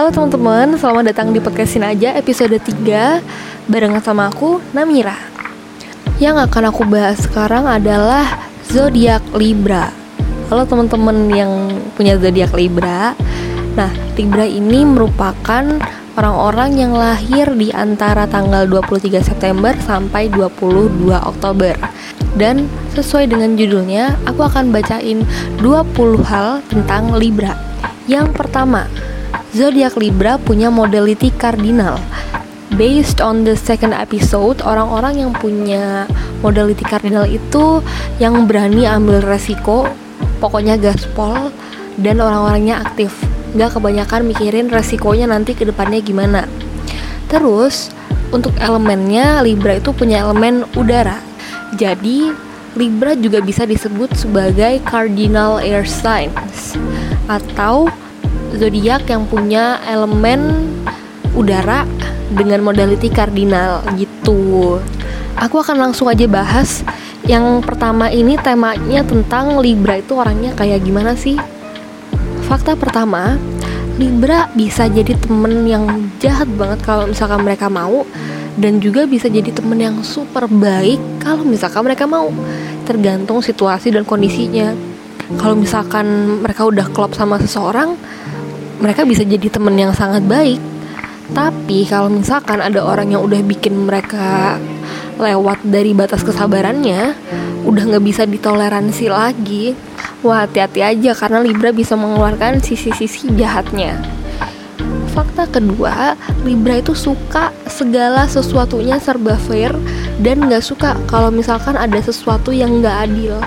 Halo teman-teman, selamat datang di podcast aja episode 3 Barengan sama aku, Namira. Yang akan aku bahas sekarang adalah Zodiak Libra. Halo teman-teman yang punya Zodiak Libra. Nah, Libra ini merupakan orang-orang yang lahir di antara tanggal 23 September sampai 22 Oktober. Dan sesuai dengan judulnya, aku akan bacain 20 hal tentang Libra. Yang pertama, Zodiak Libra punya modality kardinal. Based on the second episode, orang-orang yang punya modality kardinal itu yang berani ambil resiko, pokoknya gaspol dan orang-orangnya aktif. Gak kebanyakan mikirin resikonya nanti ke depannya gimana. Terus, untuk elemennya Libra itu punya elemen udara. Jadi, Libra juga bisa disebut sebagai cardinal air signs atau zodiak yang punya elemen udara dengan modality kardinal gitu. Aku akan langsung aja bahas yang pertama ini temanya tentang Libra itu orangnya kayak gimana sih? Fakta pertama, Libra bisa jadi temen yang jahat banget kalau misalkan mereka mau dan juga bisa jadi temen yang super baik kalau misalkan mereka mau tergantung situasi dan kondisinya kalau misalkan mereka udah klop sama seseorang mereka bisa jadi temen yang sangat baik. Tapi kalau misalkan ada orang yang udah bikin mereka lewat dari batas kesabarannya udah nggak bisa ditoleransi lagi. Wah hati-hati aja karena Libra bisa mengeluarkan sisi-sisi jahatnya. Fakta kedua Libra itu suka segala sesuatunya serba fair dan nggak suka kalau misalkan ada sesuatu yang nggak adil.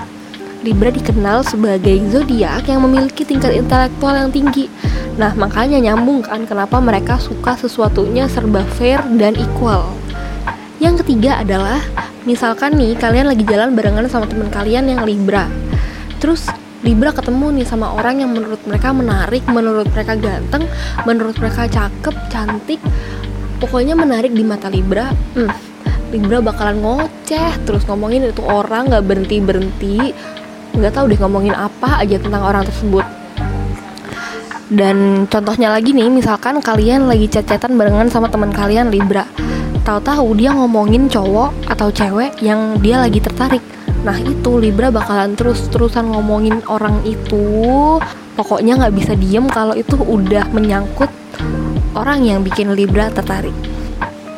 Libra dikenal sebagai zodiak yang memiliki tingkat intelektual yang tinggi. Nah, makanya nyambung kan kenapa mereka suka sesuatunya serba fair dan equal. Yang ketiga adalah misalkan nih kalian lagi jalan barengan sama teman kalian yang Libra. Terus Libra ketemu nih sama orang yang menurut mereka menarik, menurut mereka ganteng, menurut mereka cakep, cantik, pokoknya menarik di mata Libra. Hmm, Libra bakalan ngoceh terus ngomongin itu orang gak berhenti berhenti nggak tahu deh ngomongin apa aja tentang orang tersebut dan contohnya lagi nih misalkan kalian lagi chat-chatan barengan sama teman kalian Libra. Tahu-tahu dia ngomongin cowok atau cewek yang dia lagi tertarik. Nah itu Libra bakalan terus-terusan ngomongin orang itu. Pokoknya nggak bisa diem kalau itu udah menyangkut orang yang bikin Libra tertarik.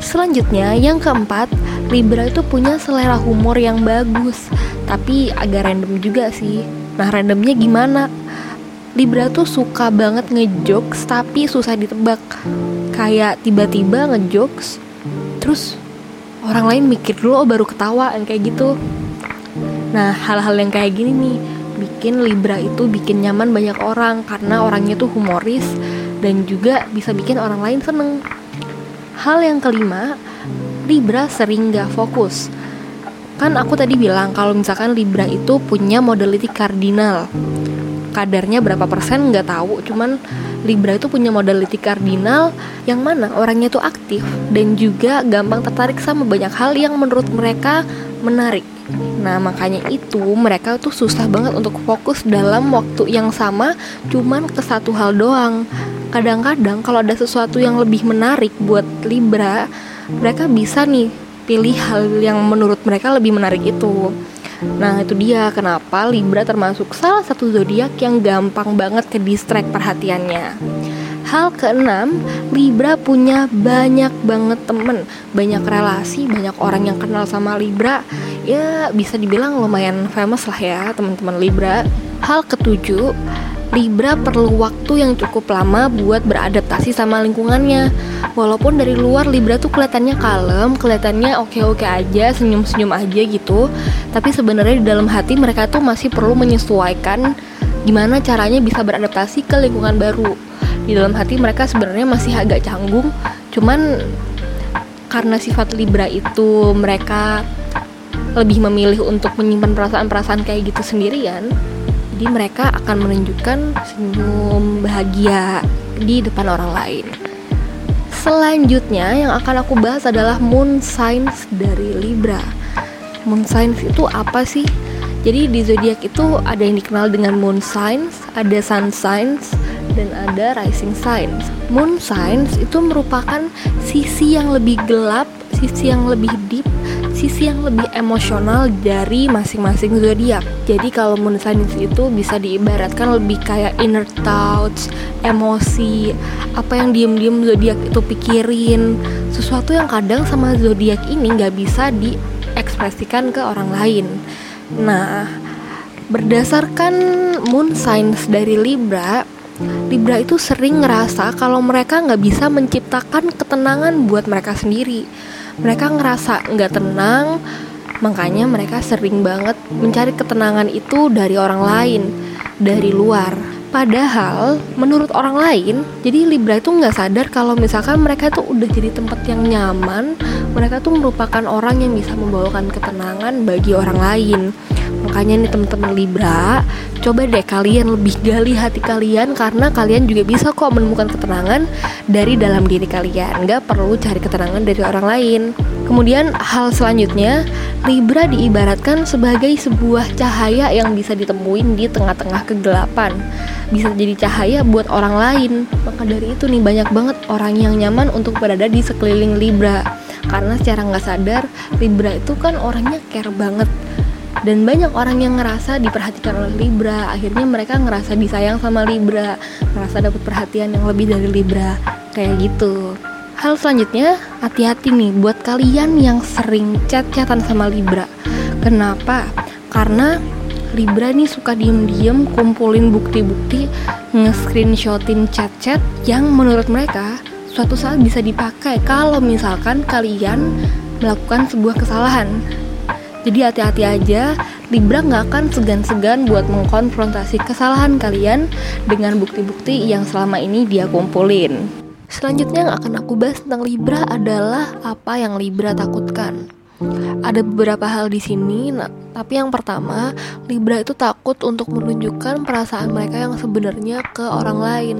Selanjutnya yang keempat Libra itu punya selera humor yang bagus. Tapi agak random juga sih. Nah randomnya gimana Libra tuh suka banget ngejokes tapi susah ditebak. Kayak tiba-tiba ngejokes terus orang lain mikir dulu oh baru ketawa yang kayak gitu. Nah hal-hal yang kayak gini nih bikin Libra itu bikin nyaman banyak orang karena orangnya tuh humoris dan juga bisa bikin orang lain seneng. Hal yang kelima Libra sering gak fokus. Kan aku tadi bilang kalau misalkan Libra itu punya modality kardinal. Kadarnya berapa persen nggak tahu, cuman Libra itu punya modality kardinal yang mana orangnya tuh aktif dan juga gampang tertarik sama banyak hal yang menurut mereka menarik. Nah makanya itu mereka tuh susah banget untuk fokus dalam waktu yang sama cuman ke satu hal doang. Kadang-kadang kalau ada sesuatu yang lebih menarik buat Libra, mereka bisa nih pilih hal yang menurut mereka lebih menarik itu. Nah itu dia kenapa Libra termasuk salah satu zodiak yang gampang banget ke distract perhatiannya. Hal keenam, Libra punya banyak banget temen, banyak relasi, banyak orang yang kenal sama Libra. Ya bisa dibilang lumayan famous lah ya teman-teman Libra. Hal ketujuh, Libra perlu waktu yang cukup lama buat beradaptasi sama lingkungannya. Walaupun dari luar Libra tuh kelihatannya kalem, kelihatannya oke-oke aja, senyum-senyum aja gitu, tapi sebenarnya di dalam hati mereka tuh masih perlu menyesuaikan gimana caranya bisa beradaptasi ke lingkungan baru. Di dalam hati mereka sebenarnya masih agak canggung, cuman karena sifat Libra itu mereka lebih memilih untuk menyimpan perasaan-perasaan kayak gitu sendirian, jadi mereka akan menunjukkan senyum bahagia di depan orang lain. Selanjutnya yang akan aku bahas adalah moon signs dari Libra. Moon signs itu apa sih? Jadi di zodiak itu ada yang dikenal dengan moon signs, ada sun signs, dan ada rising signs. Moon signs itu merupakan sisi yang lebih gelap, sisi yang lebih deep, sisi yang lebih emosional dari masing-masing zodiak. Jadi kalau moon signs itu bisa diibaratkan lebih kayak inner thoughts, emosi, apa yang diem-diem zodiak itu pikirin, sesuatu yang kadang sama zodiak ini nggak bisa diekspresikan ke orang lain. Nah, berdasarkan moon signs dari Libra, Libra itu sering ngerasa kalau mereka nggak bisa menciptakan ketenangan buat mereka sendiri mereka ngerasa nggak tenang makanya mereka sering banget mencari ketenangan itu dari orang lain dari luar. Padahal menurut orang lain jadi Libra itu nggak sadar kalau misalkan mereka tuh udah jadi tempat yang nyaman mereka tuh merupakan orang yang bisa membawakan ketenangan bagi orang lain Makanya nih teman-teman Libra, coba deh kalian lebih gali hati kalian karena kalian juga bisa kok menemukan ketenangan dari dalam diri kalian. Gak perlu cari ketenangan dari orang lain. Kemudian hal selanjutnya, Libra diibaratkan sebagai sebuah cahaya yang bisa ditemuin di tengah-tengah kegelapan. Bisa jadi cahaya buat orang lain. Maka dari itu nih banyak banget orang yang nyaman untuk berada di sekeliling Libra. Karena secara nggak sadar, Libra itu kan orangnya care banget dan banyak orang yang ngerasa diperhatikan oleh Libra. Akhirnya mereka ngerasa disayang sama Libra. Ngerasa dapat perhatian yang lebih dari Libra. Kayak gitu. Hal selanjutnya hati-hati nih buat kalian yang sering chat-chatan sama Libra. Kenapa? Karena Libra nih suka diem-diem kumpulin bukti-bukti nge-screenshotin chat-chat yang menurut mereka suatu saat bisa dipakai kalau misalkan kalian melakukan sebuah kesalahan jadi hati-hati aja, Libra nggak akan segan-segan buat mengkonfrontasi kesalahan kalian dengan bukti-bukti yang selama ini dia kumpulin. Selanjutnya yang akan aku bahas tentang Libra adalah apa yang Libra takutkan. Ada beberapa hal di sini, nah, tapi yang pertama, Libra itu takut untuk menunjukkan perasaan mereka yang sebenarnya ke orang lain.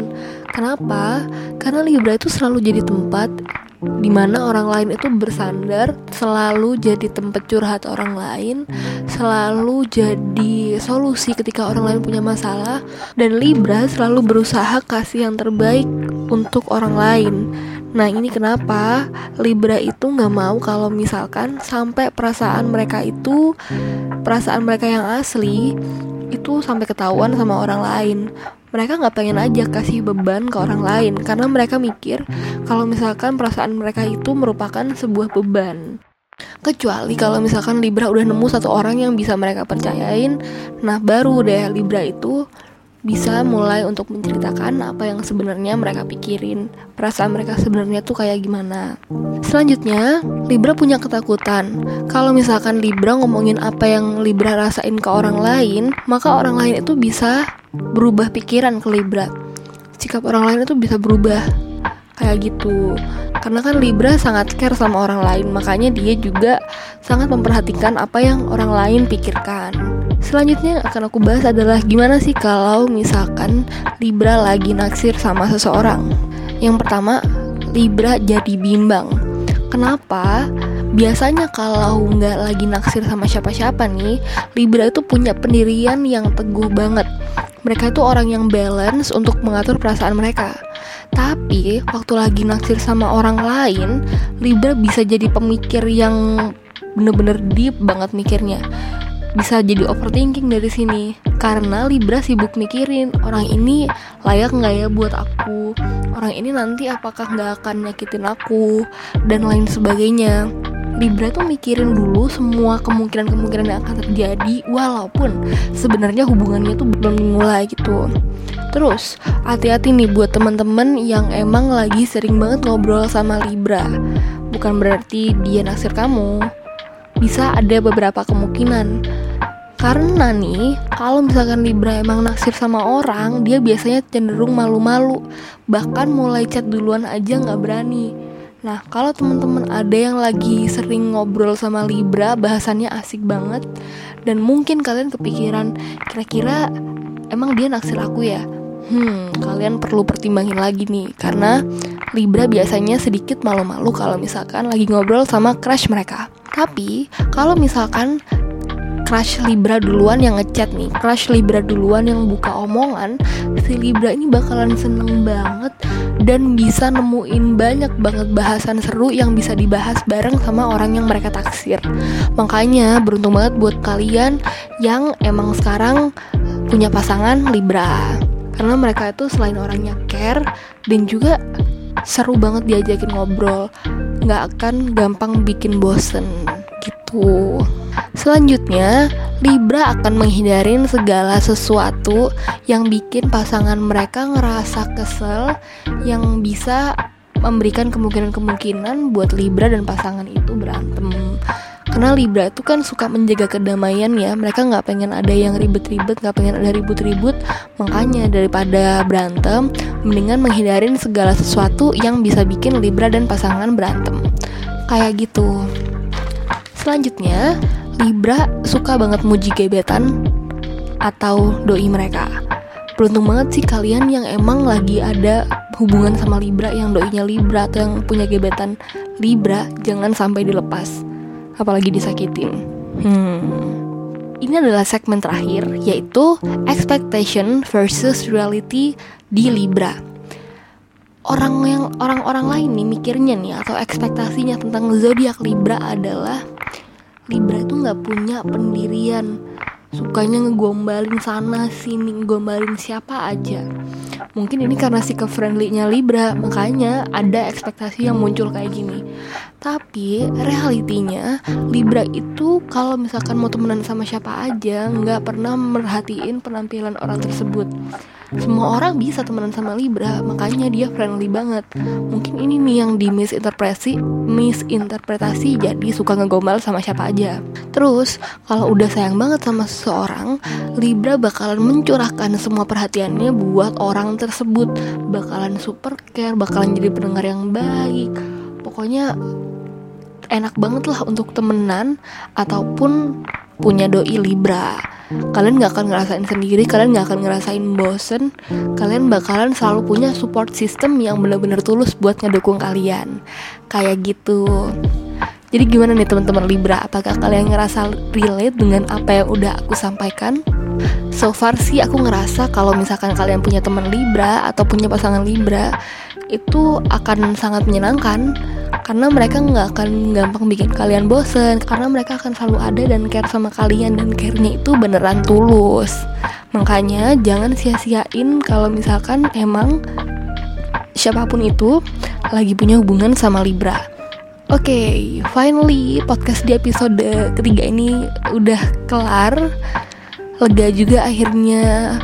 Kenapa? Karena Libra itu selalu jadi tempat di mana orang lain itu bersandar selalu jadi tempat curhat orang lain selalu jadi solusi ketika orang lain punya masalah dan Libra selalu berusaha kasih yang terbaik untuk orang lain. Nah ini kenapa Libra itu nggak mau kalau misalkan sampai perasaan mereka itu perasaan mereka yang asli itu sampai ketahuan sama orang lain. Mereka nggak pengen aja kasih beban ke orang lain karena mereka mikir kalau misalkan perasaan mereka itu merupakan sebuah beban. Kecuali kalau misalkan Libra udah nemu satu orang yang bisa mereka percayain. Nah baru deh Libra itu bisa mulai untuk menceritakan apa yang sebenarnya mereka pikirin perasaan mereka sebenarnya tuh kayak gimana. Selanjutnya Libra punya ketakutan. Kalau misalkan Libra ngomongin apa yang Libra rasain ke orang lain maka orang lain itu bisa berubah pikiran ke Libra. Sikap orang lain itu bisa berubah kayak gitu. Karena kan Libra sangat care sama orang lain makanya dia juga sangat memperhatikan apa yang orang lain pikirkan Selanjutnya yang akan aku bahas adalah gimana sih kalau misalkan Libra lagi naksir sama seseorang. Yang pertama, Libra jadi bimbang. Kenapa? Biasanya kalau nggak lagi naksir sama siapa-siapa nih, Libra itu punya pendirian yang teguh banget. Mereka itu orang yang balance untuk mengatur perasaan mereka. Tapi waktu lagi naksir sama orang lain, Libra bisa jadi pemikir yang bener-bener deep banget mikirnya bisa jadi overthinking dari sini karena Libra sibuk mikirin orang ini layak nggak ya buat aku orang ini nanti apakah nggak akan nyakitin aku dan lain sebagainya Libra tuh mikirin dulu semua kemungkinan-kemungkinan yang akan terjadi walaupun sebenarnya hubungannya tuh belum dimulai gitu. Terus hati-hati nih buat teman-teman yang emang lagi sering banget ngobrol sama Libra. Bukan berarti dia naksir kamu. Bisa ada beberapa kemungkinan karena nih, kalau misalkan Libra emang naksir sama orang, dia biasanya cenderung malu-malu. Bahkan mulai chat duluan aja nggak berani. Nah, kalau teman-teman ada yang lagi sering ngobrol sama Libra, bahasannya asik banget, dan mungkin kalian kepikiran, kira-kira emang dia naksir aku ya? Hmm, kalian perlu pertimbangin lagi nih, karena Libra biasanya sedikit malu-malu kalau misalkan lagi ngobrol sama crush mereka. Tapi, kalau misalkan crush Libra duluan yang ngechat nih. Crush Libra duluan yang buka omongan Si Libra ini bakalan seneng banget Dan bisa nemuin banyak banget bahasan seru yang bisa dibahas bareng sama orang yang mereka taksir. Makanya beruntung banget buat kalian yang emang sekarang punya pasangan Libra. Karena mereka itu selain orangnya care Dan juga seru banget diajakin ngobrol. Nggak akan gampang bikin bosen gitu. Selanjutnya, Libra akan menghindarin segala sesuatu yang bikin pasangan mereka ngerasa kesel yang bisa memberikan kemungkinan-kemungkinan buat Libra dan pasangan itu berantem. Karena Libra itu kan suka menjaga kedamaian ya Mereka nggak pengen ada yang ribet-ribet Nggak pengen ada ribut-ribut. Makanya daripada berantem Mendingan menghindarin segala sesuatu Yang bisa bikin Libra dan pasangan berantem. Kayak gitu Selanjutnya Libra suka banget muji gebetan atau doi mereka. Beruntung banget sih kalian yang emang lagi ada hubungan sama Libra yang doinya Libra atau yang punya gebetan Libra jangan sampai dilepas apalagi disakitin. Hmm. Ini adalah segmen terakhir yaitu expectation versus reality di Libra. Orang yang orang-orang lain nih mikirnya nih atau ekspektasinya tentang zodiak Libra adalah Libra itu nggak punya pendirian. Sukanya ngegombalin sana sini ngegombalin siapa aja. Mungkin ini karena sikap friendly-nya Libra makanya ada ekspektasi yang muncul kayak gini tapi realitinya Libra itu kalau misalkan mau temenan sama siapa aja nggak pernah merhatiin penampilan orang tersebut. Semua orang bisa temenan sama Libra makanya dia friendly banget. Mungkin ini nih yang di misinterpretasi misinterpretasi jadi suka ngegombal sama siapa aja. Terus kalau udah sayang banget sama seseorang Libra bakalan mencurahkan semua perhatiannya buat orang tersebut. Bakalan super care bakalan jadi pendengar yang baik. Pokoknya enak banget lah untuk temenan ataupun punya doi Libra. Kalian nggak akan ngerasain sendiri kalian nggak akan ngerasain bosen. Kalian bakalan selalu punya support system yang benar-benar tulus buat ngedukung kalian. Kayak gitu. Jadi gimana nih teman-teman Libra? Apakah kalian ngerasa relate dengan apa yang udah aku sampaikan? So far sih aku ngerasa kalau misalkan kalian punya teman Libra atau punya pasangan Libra itu akan sangat menyenangkan karena mereka nggak akan gampang bikin kalian bosen karena mereka akan selalu ada dan care sama kalian dan care-nya itu beneran tulus. Makanya jangan sia-siain kalau misalkan emang siapa pun itu lagi punya hubungan sama Libra. Oke, okay, finally podcast di episode ketiga ini udah kelar. Lega juga akhirnya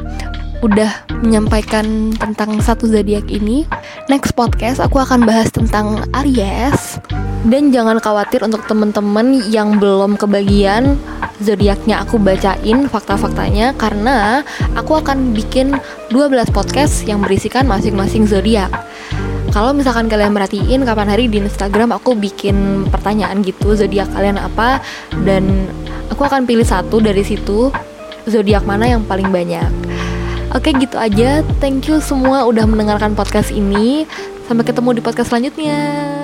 udah menyampaikan tentang satu zodiak ini. Next podcast aku akan bahas tentang Aries. Dan jangan khawatir untuk temen-temen yang belum kebagian zodiaknya aku bacain fakta-faktanya karena aku akan bikin 12 podcast yang berisikan masing-masing zodiak. Kalau misalkan kalian merhatiin kapan hari di Instagram aku bikin pertanyaan gitu zodiak kalian apa dan aku akan pilih satu dari situ zodiak mana yang paling banyak. Oke gitu aja. Thank you semua udah mendengarkan podcast ini. Sampai ketemu di podcast selanjutnya.